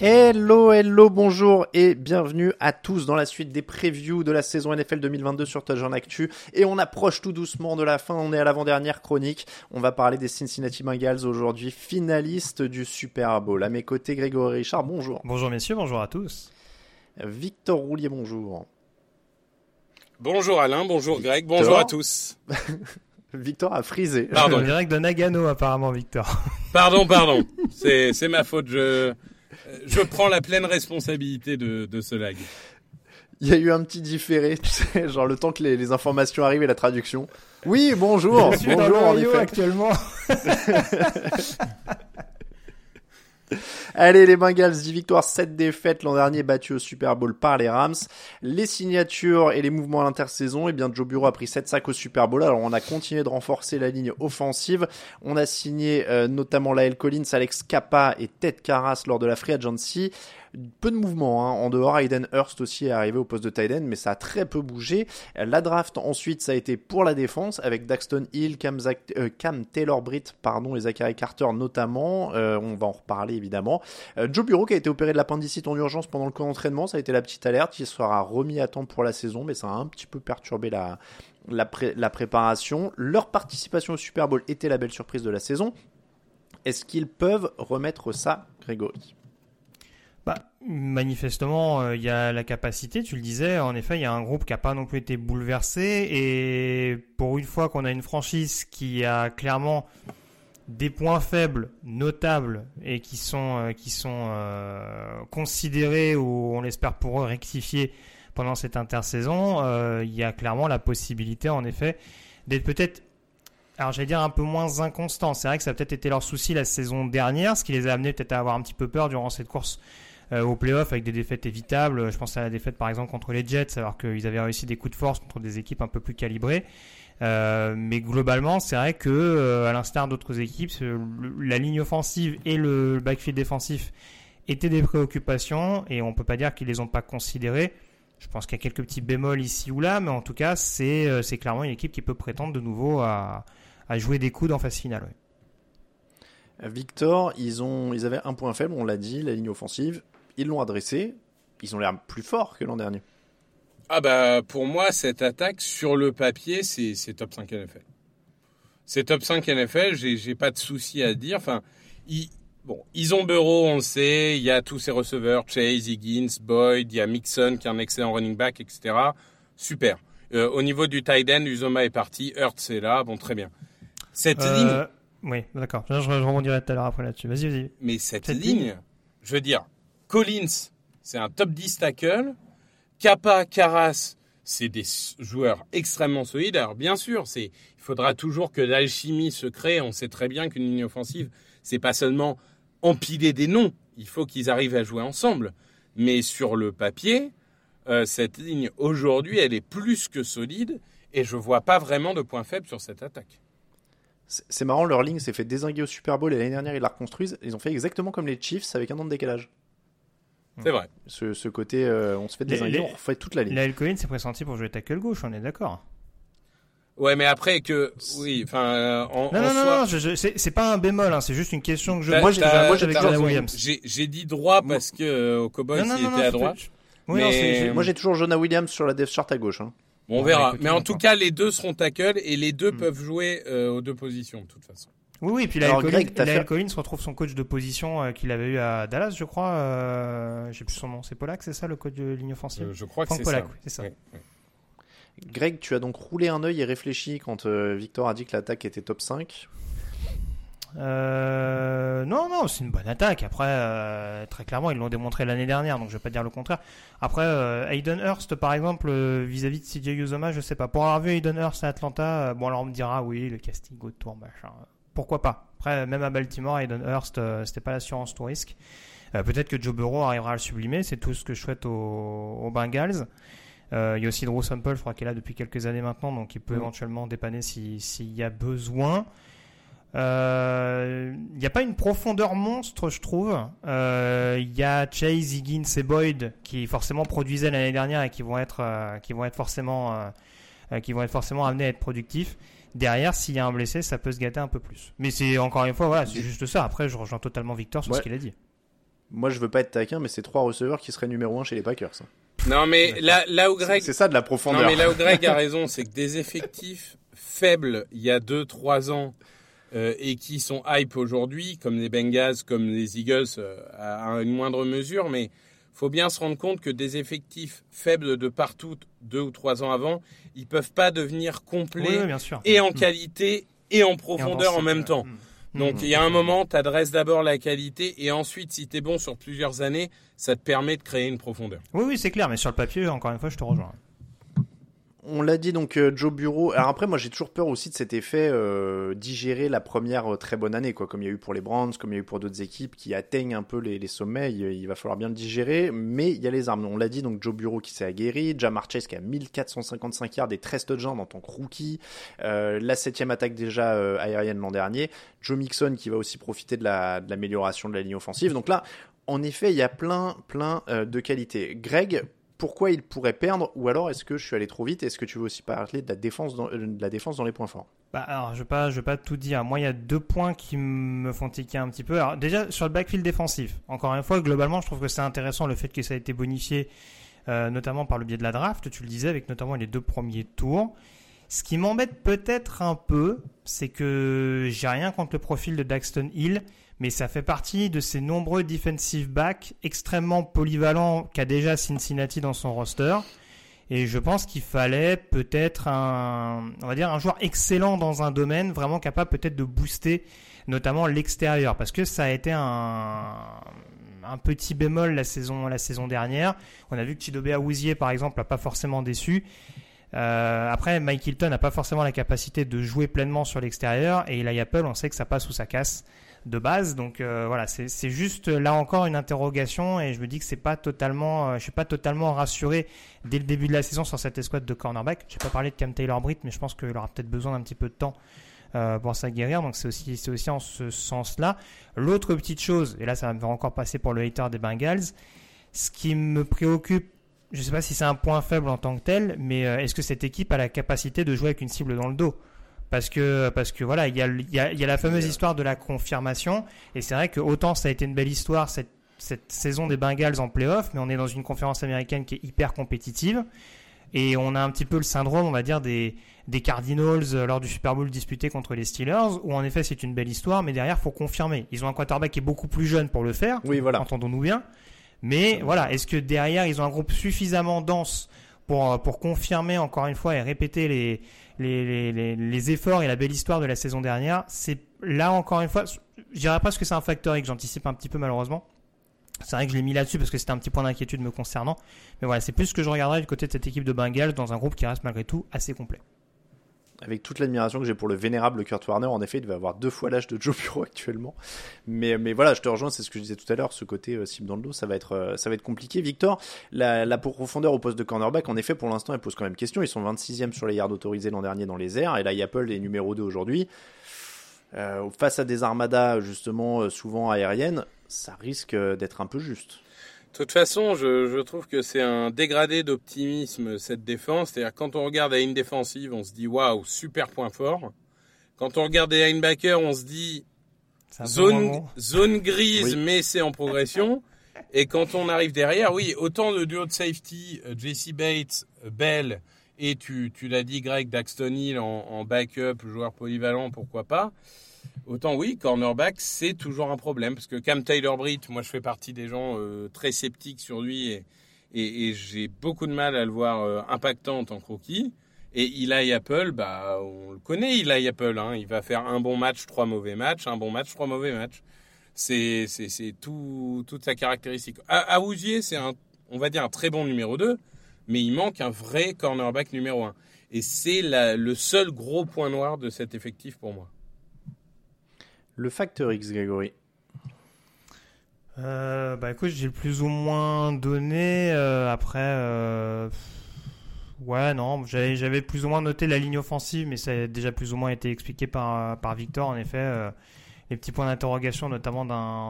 Hello, hello, bonjour et bienvenue à tous dans la suite des previews de la saison NFL 2022 sur Touchdown Actu. Et on approche tout doucement de la fin, on est à l'avant-dernière chronique. On va parler des Cincinnati Bengals aujourd'hui, finalistes du Super Bowl. À mes côtés, Grégory Richard, bonjour. Bonjour messieurs, bonjour à tous. Victor Roulier, bonjour. Bonjour Alain, bonjour Greg, bonjour à tous. Victor a frisé. Pardon. Direct de Nagano apparemment, Victor. Pardon, pardon. C'est ma faute. Je je prends la pleine responsabilité de, de ce lag. Il y a eu un petit différé, tu sais, genre le temps que les, les informations arrivent et la traduction. Oui, bonjour. Je suis bonjour, dans le actuellement. Allez, les Bengals, 10 victoires, 7 défaites l'an dernier, battus au Super Bowl par les Rams. Les signatures et les mouvements à l'intersaison, eh bien, Joe Bureau a pris 7 sacs au Super Bowl. Alors, on a continué de renforcer la ligne offensive. On a signé euh, notamment Lael Collins, Alex Kappa et Ted Carras lors de la Free Agency peu de mouvement. Hein. En dehors, Aiden Hurst aussi est arrivé au poste de tight end, mais ça a très peu bougé. La draft ensuite, ça a été pour la défense avec Daxton Hill, Cam, euh, Cam Taylor Britt, pardon, et Zachary Carter notamment. Euh, on va en reparler évidemment. Euh, Joe Bureau qui a été opéré de l'appendicite en urgence pendant le camp d'entraînement, ça a été la petite alerte. Il sera remis à temps pour la saison, mais ça a un petit peu perturbé la, la, la préparation. Leur participation au Super Bowl était la belle surprise de la saison. Est-ce qu'ils peuvent remettre ça, Grégory? Bah, manifestement, euh, il y a la capacité, tu le disais, en effet, il y a un groupe qui n'a pas non plus été bouleversé, et pour une fois qu'on a une franchise qui a clairement des points faibles notables et qui sont, euh, euh, considérés ou on l'espère pour eux rectifiés pendant cette intersaison, il y a clairement la possibilité en effet d'être peut-être alors j'allais dire un peu moins inconstant. C'est vrai que ça a peut-être été leur souci la saison dernière, ce qui les a amenés peut-être à avoir un petit peu peur durant cette course euh, au playoff avec des défaites évitables. Je pense à la défaite par exemple contre les Jets, alors qu'ils avaient réussi des coups de force contre des équipes un peu plus calibrées. Euh, mais globalement, c'est vrai que, euh, à l'instar d'autres équipes, la ligne offensive et le backfield défensif étaient des préoccupations et on peut pas dire qu'ils les ont pas considérées. Je pense qu'il y a quelques petits bémols ici ou là, mais en tout cas, c'est clairement une équipe qui peut prétendre de nouveau à, jouer des coups en phase finale. Victor, ils, ont, ils avaient un point faible, on l'a dit, la ligne offensive ils l'ont adressé, ils ont l'air plus forts que l'an dernier. Ah bah pour moi cette attaque sur le papier c'est top 5 NFL. C'est top 5 NFL, j'ai pas de souci à dire. Enfin, ils, bon, ils ont Bureau, on le sait, il y a tous ces receveurs, Chase, Higgins, Boyd, il y a Mixon qui est un excellent running back, etc. Super. Euh, au niveau du tight end, Uzoma est parti, Hurts est là, bon très bien. Cette euh, ligne... Oui, d'accord. Je, je rebondirai tout à l'heure après là-dessus. Vas-y, vas-y. Mais cette, ligne, je veux dire, Collins, c'est un top 10 tackle. Kappa, Carras, c'est des joueurs extrêmement solides. Alors bien sûr, c'est il faudra toujours que l'alchimie se crée. On sait très bien qu'une ligne offensive, c'est pas seulement empiler des noms. Il faut qu'ils arrivent à jouer ensemble. Mais sur le papier, euh, cette ligne aujourd'hui, elle est plus que solide et je vois pas vraiment de point faible sur cette attaque. C'est marrant, leur ligne s'est fait désinguer au Super Bowl l'année dernière ils la reconstruisent. Ils ont fait exactement comme les Chiefs avec un an de décalage. C'est vrai. Ce, côté, euh, on se fait des on refait toute la ligne. Lael Collins s'est pressenti pour jouer tackle gauche, on est d'accord. Ouais, mais après que, oui, enfin, euh, non, non, non, non, c'est pas un bémol, hein, c'est juste une question que je. Moi, j'avais Jonah Williams. J'ai dit droit parce que euh, au Cowboys, il était à droite. mais... moi, j'ai toujours Jonah Williams sur la depth chart à gauche. Hein. on verra. mais en tout cas, les deux seront tackle et les deux hmm. peuvent jouer aux deux positions de toute façon. Oui, oui, et puis Lael Collins, Collins retrouve son coach de position euh, qu'il avait eu à Dallas, je crois. Euh, J'ai plus son nom. C'est Polak, c'est ça, le coach de ligne offensive euh, Je crois que c'est ça. c'est ça. Greg, tu as donc roulé un œil et réfléchi quand euh, Victor a dit que l'attaque était top 5 euh, non, non, c'est une bonne attaque. Après, euh, très clairement, ils l'ont démontré l'année dernière, donc je vais pas dire le contraire. Après, euh, Hayden Hurst, par exemple, vis-à-vis de CJ Uzoma, je sais pas. Pour avoir vu Hayden Hurst à Atlanta, bon alors on me dira oui, le casting autour, machin pourquoi pas. Après, même à Baltimore, Hayden Hurst, euh, c'était pas l'assurance tout risque. Euh, peut-être que Joe Burrow arrivera à le sublimer, c'est tout ce que je souhaite aux, Bengals. Euh, il y a aussi Drew Sample, je crois qu'il est là depuis quelques années maintenant, donc il peut mm. éventuellement dépanner s'il y a besoin. Il n'y a pas une profondeur monstre, je trouve. Il y a Chase, Higgins et Boyd qui forcément produisaient l'année dernière et qui vont être, qui vont être forcément qui vont être forcément amenés à être productifs. Derrière, s'il y a un blessé, ça peut se gâter un peu plus. Mais c'est encore une fois, voilà, c'est juste ça. Après, je rejoins totalement Victor sur ce qu'il a dit. Moi, je veux pas être taquin, mais c'est trois receveurs qui seraient numéro un chez les Packers. Hein. Non, mais là, là où Greg. C'est ça de la profondeur. Non, mais là où Greg a raison, c'est que des effectifs faibles il y a 2-3 ans euh, et qui sont hype aujourd'hui, comme les Bengals, comme les Eagles euh, à une moindre mesure, mais faut bien se rendre compte que des effectifs faibles de partout deux ou trois ans avant, ils peuvent pas devenir complets et en mm. qualité et en profondeur en, même temps. Mm. Donc mm. il y a un moment, tu adresses d'abord la qualité et ensuite, si tu es bon sur plusieurs années, ça te permet de créer une profondeur. Oui, oui, c'est clair, mais sur le papier, encore une fois, je te rejoins on l'a dit donc euh, Joe Bureau. Alors après, moi j'ai toujours peur aussi de cet effet euh, digérer la première euh, très bonne année, quoi, comme il y a eu pour les Browns, comme il y a eu pour d'autres équipes qui atteignent un peu les, sommets. Il, va falloir bien le digérer, mais il y a les armes. On l'a dit donc Joe Bureau qui s'est aguerri, Jamar Chase qui a 1455 yards et 13 touchdowns en tant que rookie, la septième attaque déjà aérienne l'an dernier, Joe Mixon qui va aussi profiter de l'amélioration de, de la ligne offensive. Donc là, en effet, il y a plein, plein de qualités. Greg, pourquoi il pourrait perdre ou alors est-ce que je suis allé trop vite Est-ce que tu veux aussi parler de la défense dans, euh, les points forts? Bah alors je vais pas je vais pas tout dire. Moi il y a deux points qui me font tiquer un petit peu. Alors déjà sur le backfield défensif. Encore une fois globalement je trouve que c'est intéressant le fait que ça a été bonifié euh, notamment par le biais de la draft. Tu le disais avec notamment les deux premiers tours. Ce qui m'embête peut-être un peu, c'est que j'ai rien contre le profil de Daxton Hill, mais ça fait partie de ces nombreux defensive backs extrêmement polyvalents qu'a déjà Cincinnati dans son roster. Et je pense qu'il fallait peut-être un, on va dire, un joueur excellent dans un domaine, vraiment capable peut-être de booster notamment l'extérieur, parce que ça a été un, petit bémol la saison, la saison dernière. On a vu que Chidobe Awuzie, par exemple, n'a pas forcément déçu. Euh, après, Mike Hilton n'a pas forcément la capacité de jouer pleinement sur l'extérieur, et Eli Apple, on sait que ça passe ou ça casse de base. Donc euh, voilà, c'est juste là encore une interrogation et je me dis que c'est pas totalement, euh, je suis pas totalement rassuré dès le début de la saison sur cette escouade de cornerback. J'ai pas parlé de Cam Taylor Britt, mais je pense qu'il aura peut-être besoin d'un petit peu de temps euh, pour s'aguerrir. Donc c'est aussi, c'est aussi en ce sens-là. L'autre petite chose, et là ça va encore passer pour le hater des Bengals, ce qui me préoccupe je sais pas si c'est un point faible en tant que tel, mais est-ce que cette équipe a la capacité de jouer avec une cible dans le dos? Parce que parce que voilà il y a, il y a, il y a la fameuse histoire de la confirmation et c'est vrai que autant ça a été une belle histoire cette cette saison des Bengals en playoff mais on est dans une conférence américaine qui est hyper compétitive et on a un petit peu le syndrome on va dire des des Cardinals euh, lors du Super Bowl disputé contre les Steelers où en effet c'est une belle histoire mais derrière faut confirmer. Ils ont un quarterback qui est beaucoup plus jeune pour le faire oui voilà. entendons-nous bien mais voilà est-ce que derrière ils ont un groupe suffisamment dense pour pour confirmer encore une fois et répéter les les, les, les, efforts et la belle histoire de la saison dernière, c'est là encore une fois, je dirais presque que c'est un facteur que j'anticipe un petit peu malheureusement. C'est vrai que je l'ai mis là-dessus parce que c'était un petit point d'inquiétude me concernant. Mais voilà, c'est plus ce que je regarderais du côté de cette équipe de Bengals dans un groupe qui reste malgré tout assez complet avec toute l'admiration que j'ai pour le vénérable Kurt Warner, en effet, il devait avoir deux fois l'âge de Joe Bureau actuellement. Mais, voilà, je te rejoins, c'est ce que je disais tout à l'heure, ce côté euh, cible dans le dos, ça va être, euh, compliqué. Victor, la, la profondeur au poste de cornerback, en effet, pour l'instant, elle pose quand même question. Ils sont 26e sur les yards autorisés l'an dernier dans les airs, et là, Apple est numéro 2 aujourd'hui. Euh, face à des armadas, justement, euh, souvent aériennes, ça risque d'être un peu juste. De toute façon, je, trouve que c'est un dégradé d'optimisme cette défense. C'est-à-dire quand on regarde à une défensive, on se dit waouh, super point fort. Quand on regarde des linebackers, on se dit zone, zone grise, mais c'est en progression. Et quand on arrive derrière, oui, autant de duo de safety, euh, JC Bates, euh, Bell, et tu, tu l'as dit, Greg, Daxton Hill en, en backup, joueur polyvalent, pourquoi pas. Autant oui, cornerback, c'est toujours un problème. Parce que Cam Taylor-Britt, moi je fais partie des gens euh, très sceptiques sur lui et, j'ai beaucoup de mal à le voir euh, impactant en tant que rookie. Et Eli Apple, bah, on le connaît, Eli Apple. Hein. il va faire un bon match, trois mauvais matchs, un bon match, trois mauvais matchs. C'est, tout, toute sa caractéristique. Awuzie, c'est un, on va dire un très bon numéro 2, mais il manque un vrai cornerback numéro 1. Et c'est le seul gros point noir de cet effectif pour moi. Le facteur X, Grégory. Euh, bah écoute, j'ai plus ou moins donné. Euh, après, euh, ouais, non, j'avais plus ou moins noté la ligne offensive, mais ça a déjà plus ou moins été expliqué par, par Victor. En effet, les petits points d'interrogation, notamment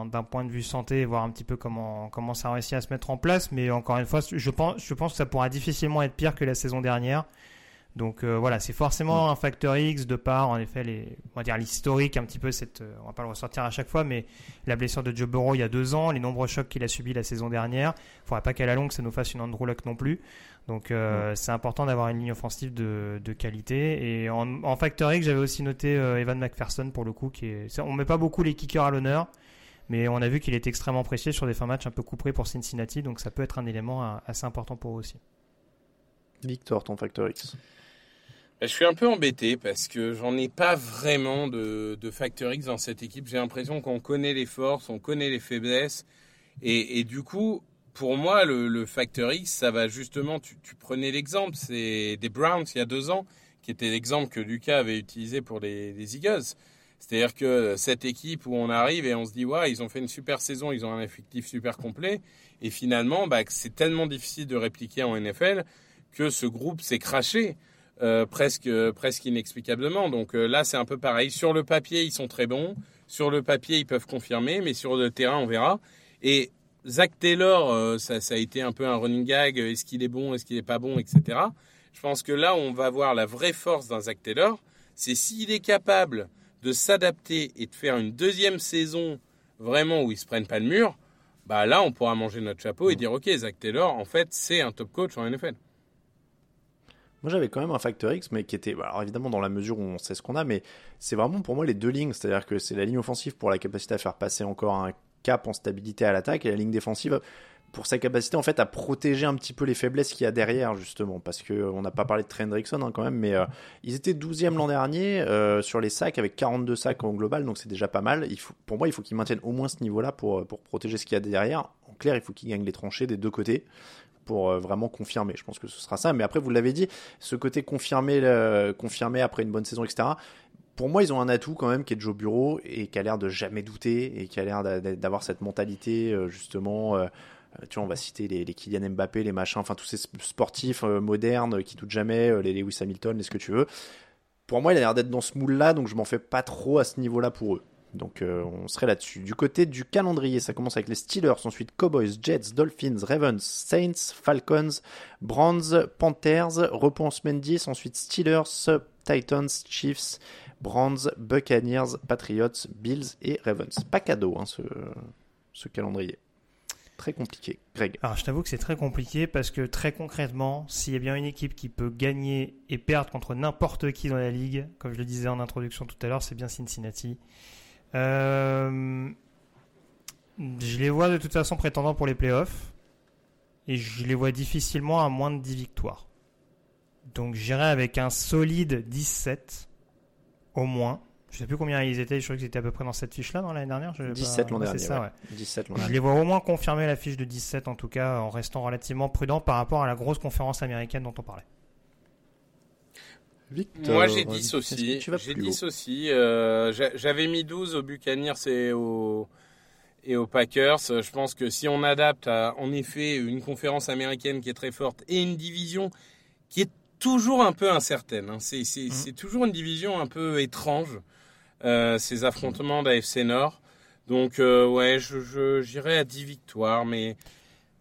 d'un point de vue santé, voir un petit peu comment, comment ça a réussi à se mettre en place. Mais encore une fois, je pense, je pense que ça pourra difficilement être pire que la saison dernière. Donc euh, voilà, c'est forcément un facteur X de par, en effet, les, on va dire l'historique, un petit peu cette, euh, on va pas le ressortir à chaque fois, mais la blessure de Joe Burrow il y a deux ans, les nombreux chocs qu'il a subis la saison dernière. Il faudrait pas qu'à la longue ça nous fasse une Andrew Luck non plus. Donc euh, c'est important d'avoir une ligne offensive de, de qualité. Et en, en facteur X, j'avais aussi noté Evan McPherson pour le coup, qui est, on met pas beaucoup les kickers à l'honneur. Mais on a vu qu'il est extrêmement précieux sur des fins matchs un peu couperés pour Cincinnati, donc ça peut être un élément assez important pour eux aussi. Victor, ton facteur X je suis un peu embêté parce que j'en ai pas vraiment de, facteur X dans cette équipe. J'ai l'impression qu'on connaît les forces, on connaît les faiblesses. Et, du coup, pour moi, le, facteur X, ça va justement, tu, prenais l'exemple, c'est des Browns il y a deux ans, qui était l'exemple que Lucas avait utilisé pour les, les Eagles. C'est-à-dire que cette équipe où on arrive et on se dit, ouais, ils ont fait une super saison, ils ont un effectif super complet. Et finalement, bah, c'est tellement difficile de répliquer en NFL que ce groupe s'est craché. Euh, presque presque inexplicablement. Donc euh, là, c'est un peu pareil. Sur le papier, ils sont très bons. Sur le papier, ils peuvent confirmer, mais sur le terrain, on verra. Et Zach Taylor, euh, ça, ça, a été un peu un running gag. Est-ce qu'il est bon, est-ce qu'il n'est pas bon, etc. Je pense que là, on va voir la vraie force d'un Zach Taylor. C'est s'il est capable de s'adapter et de faire une deuxième saison vraiment où ils se prennent pas le mur. Bah là, on pourra manger notre chapeau et dire ok, Zach Taylor, en fait, c'est un top coach en NFL. Moi, j'avais quand même un facteur X, mais qui était, bah, alors évidemment, dans la mesure où on sait ce qu'on a, mais c'est vraiment pour moi les deux lignes. C'est-à-dire que c'est la ligne offensive pour la capacité à faire passer encore un cap en stabilité à l'attaque et la ligne défensive pour sa capacité en fait à protéger un petit peu les faiblesses qu'il y a derrière justement. Parce que on n'a pas parlé de Trent hein, quand même mais euh, ils étaient 12e l'an dernier euh, sur les sacs avec 42 sacs en global donc c'est déjà pas mal. Pour moi il faut qu'ils maintiennent au moins ce niveau là pour, pour protéger ce qu'il y a derrière. En clair il faut qu'ils gagnent les tranchées des deux côtés pour euh, vraiment confirmer. Je pense que ce sera ça. Mais après, vous l'avez dit, ce côté confirmé, confirmé après une bonne saison, etc. Pour moi, ils ont un atout quand même qui est Joe Bureau et qui a l'air de jamais douter et qui a l'air d'avoir cette mentalité euh, justement. Euh, tu vois, on va citer les, les, Kylian Mbappé, les machins, enfin tous ces sportifs modernes qui doutent jamais, les Lewis Hamilton, les ce que tu veux. Pour moi, il a l'air d'être dans ce moule-là, donc je m'en fais pas trop à ce niveau-là pour eux. Donc euh, on serait là-dessus. Du côté du calendrier, ça commence avec les Steelers, ensuite Cowboys, Jets, Dolphins, Ravens, Saints, Falcons, Browns, Panthers, semaine 10, ensuite Steelers, Titans, Chiefs, Browns, Buccaneers, Patriots, Bills et Ravens. Pas cadeau hein, ce, ce calendrier. Très compliqué. Greg. Alors je t'avoue que c'est très compliqué parce que très concrètement, s'il y a bien une équipe qui peut gagner et perdre contre n'importe qui dans la ligue, comme je le disais en introduction tout à l'heure, c'est bien Cincinnati. Euh, je les vois de toute façon prétendants pour les playoffs. Et je les vois difficilement à moins de 10 victoires. Donc j'irai avec un solide 17 au moins. Je sais plus combien ils étaient, je crois qu'ils étaient à peu près dans cette fiche-là dans l'année dernière? 17 l'an dernier. Ça, je les vois au moins confirmer la fiche de 17 en tout cas, en restant relativement prudent par rapport à la grosse conférence américaine dont on parlait. Moi j'ai 10 aussi. J'ai 10 aussi. Euh, J'avais mis 12 au Buccaneers et au et aux Packers. Je pense que si on adapte à en effet une conférence américaine qui est très forte et une division qui est toujours un peu incertaine. Hein. C'est mmh. toujours une division un peu étrange. Euh, ces affrontements d'AFC Nord. Donc euh, ouais, je j'irai à 10 victoires, mais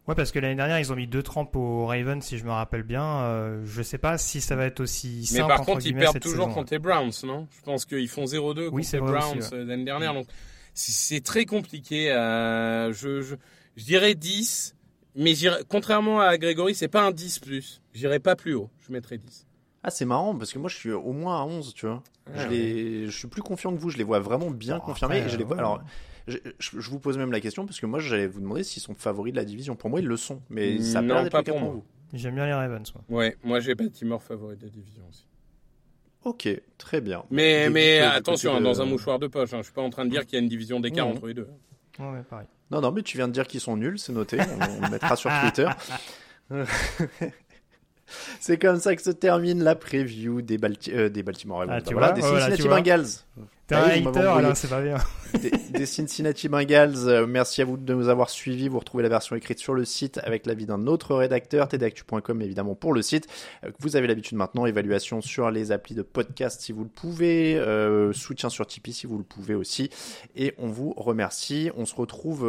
Ouais, parce que l'année dernière, ils ont mis deux trempes au Ravens, si je me rappelle bien. Euh, je sais pas si ça va être aussi simple. Mais par contre, ils perdent toujours contre les Browns, non? Je pense qu'ils font 0-2 contre les Browns euh, l'année dernière. Donc, c'est très compliqué. Euh, je, je, je, dirais 10, mais contrairement à Grégory, c'est pas un 10 plus. J'irai pas plus haut. Je mettrai 10. Ah, c'est marrant parce que moi je suis au moins à 11, tu vois. je, ah, les... je suis plus confiant que vous, je les vois vraiment bien confirmés. et je les vois... Alors, je, vous pose même la question parce que moi j'allais vous demander s'ils sont favoris de la division. Pour moi, ils le sont, mais ça non, pas pour, pour vous. J'aime bien les Ravens. Moi. Ouais, moi j'ai Baltimore favori de la division aussi. Ok, très bien. Mais, mais attention, hein, dans un mouchoir de poche, hein, je suis pas en train de dire qu'il y a une division d'écart entre les deux. Ouais, pareil. Non, non, mais tu viens de dire qu'ils sont nuls, c'est noté, on, le mettra sur Twitter. C'est comme ça que se termine la preview des, Balti euh, des Baltimore Ravens. Ah, voilà, des Cincinnati Bengals. T'es un hater, alors c'est pas bien. des, Cincinnati Bengals, euh, merci à vous de nous avoir suivis. Vous retrouvez la version écrite sur le site avec l'avis d'un autre rédacteur, tdactu.com évidemment pour le site. Euh, vous avez l'habitude maintenant, évaluation sur les applis de podcast si vous le pouvez, euh, soutien sur Tipeee si vous le pouvez aussi. Et on vous remercie. On se retrouve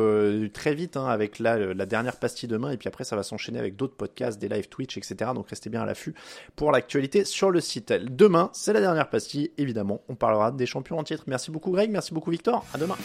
très vite hein, avec la, la dernière pastille demain et puis après ça va s'enchaîner avec d'autres podcasts, des live Twitch, etc. Donc restez bien à l'affût pour l'actualité sur le site. Demain, c'est la dernière pastille, évidemment. On parlera des champions en titre. Merci beaucoup Greg, merci beaucoup Victor. À demain.